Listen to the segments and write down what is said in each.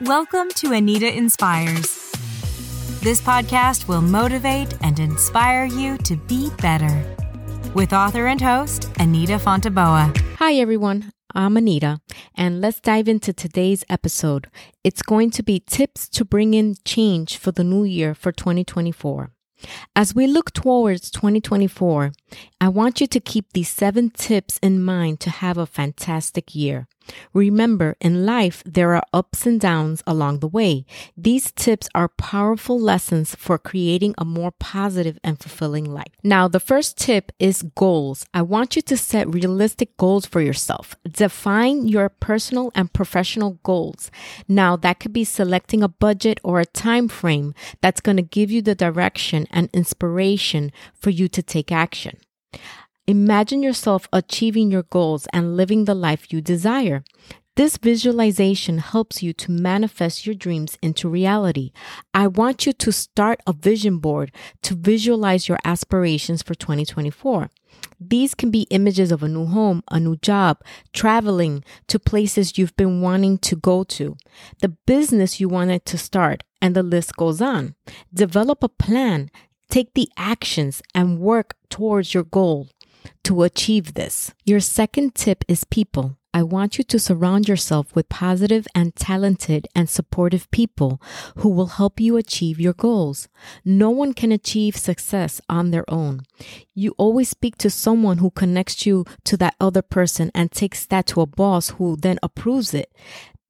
Welcome to Anita Inspires. This podcast will motivate and inspire you to be better. With author and host, Anita Fonteboa. Hi, everyone. I'm Anita, and let's dive into today's episode. It's going to be tips to bring in change for the new year for 2024. As we look towards 2024, I want you to keep these seven tips in mind to have a fantastic year. Remember, in life, there are ups and downs along the way. These tips are powerful lessons for creating a more positive and fulfilling life. Now, the first tip is goals. I want you to set realistic goals for yourself. Define your personal and professional goals. Now, that could be selecting a budget or a time frame that's going to give you the direction and inspiration for you to take action. Imagine yourself achieving your goals and living the life you desire. This visualization helps you to manifest your dreams into reality. I want you to start a vision board to visualize your aspirations for 2024. These can be images of a new home, a new job, traveling to places you've been wanting to go to, the business you wanted to start, and the list goes on. Develop a plan, take the actions, and work towards your goal to achieve this. Your second tip is people. I want you to surround yourself with positive and talented and supportive people who will help you achieve your goals. No one can achieve success on their own. You always speak to someone who connects you to that other person and takes that to a boss who then approves it.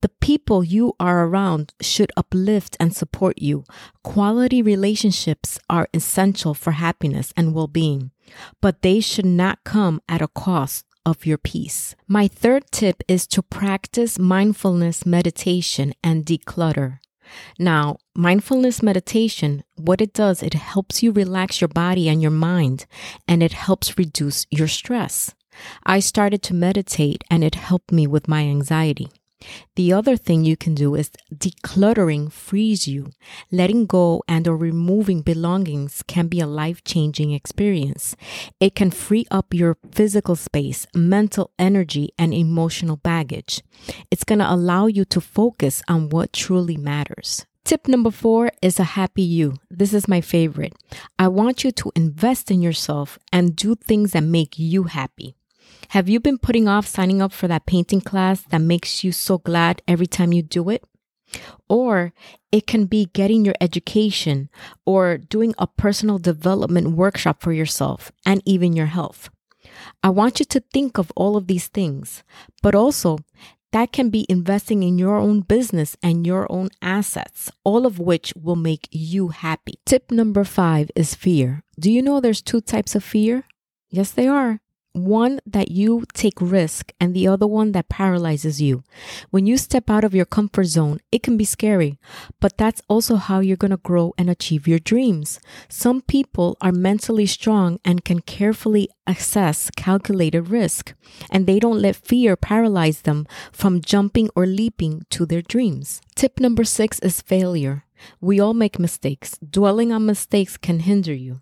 The people you are around should uplift and support you. Quality relationships are essential for happiness and well being, but they should not come at a cost of your peace. My third tip is to practice mindfulness meditation and declutter. Now, mindfulness meditation, what it does, it helps you relax your body and your mind, and it helps reduce your stress. I started to meditate and it helped me with my anxiety. The other thing you can do is decluttering frees you. Letting go and or removing belongings can be a life-changing experience. It can free up your physical space, mental energy, and emotional baggage. It's going to allow you to focus on what truly matters. Tip number four is a happy you. This is my favorite. I want you to invest in yourself and do things that make you happy. Have you been putting off signing up for that painting class that makes you so glad every time you do it? Or it can be getting your education or doing a personal development workshop for yourself and even your health. I want you to think of all of these things, but also that can be investing in your own business and your own assets, all of which will make you happy. Tip number five is fear. Do you know there's two types of fear? Yes, they are one that you take risk and the other one that paralyzes you. When you step out of your comfort zone, it can be scary, but that's also how you're going to grow and achieve your dreams. Some people are mentally strong and can carefully assess calculated risk, and they don't let fear paralyze them from jumping or leaping to their dreams. Tip number six is failure. We all make mistakes. Dwelling on mistakes can hinder you.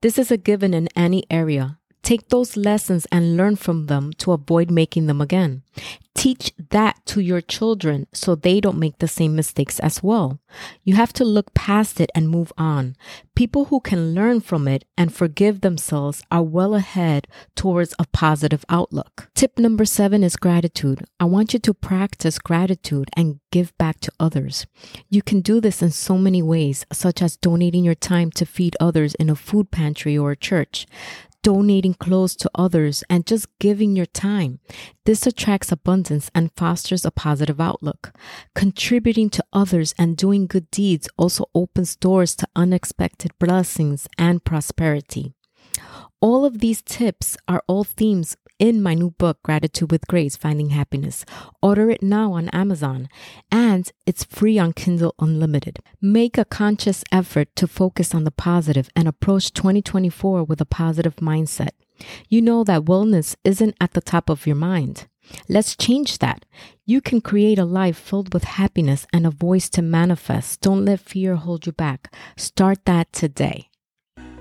This is a given in any area. Take those lessons and learn from them to avoid making them again. Teach that to your children so they don't make the same mistakes as well. You have to look past it and move on. People who can learn from it and forgive themselves are well ahead towards a positive outlook. Tip number seven is gratitude. I want you to practice gratitude and give back to others. You can do this in so many ways, such as donating your time to feed others in a food pantry or a church donating clothes to others, and just giving your time. This attracts abundance and fosters a positive outlook. Contributing to others and doing good deeds also opens doors to unexpected blessings and prosperity. All of these tips are all themes in my new book, Gratitude with Grace Finding Happiness. Order it now on Amazon, and it's free on Kindle Unlimited. Make a conscious effort to focus on the positive and approach 2024 with a positive mindset. You know that wellness isn't at the top of your mind. Let's change that. You can create a life filled with happiness and a voice to manifest. Don't let fear hold you back. Start that today.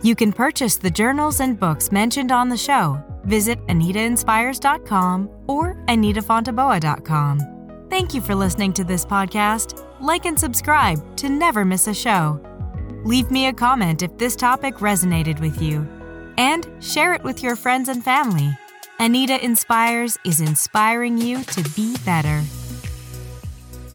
You can purchase the journals and books mentioned on the show. Visit AnitaInspires.com or AnitaFonteboa.com. Thank you for listening to this podcast. like and subscribe to never miss a show. Leave me a comment if this topic resonated with you, and share it with your friends and family. Anita Inspires is inspiring you to be better.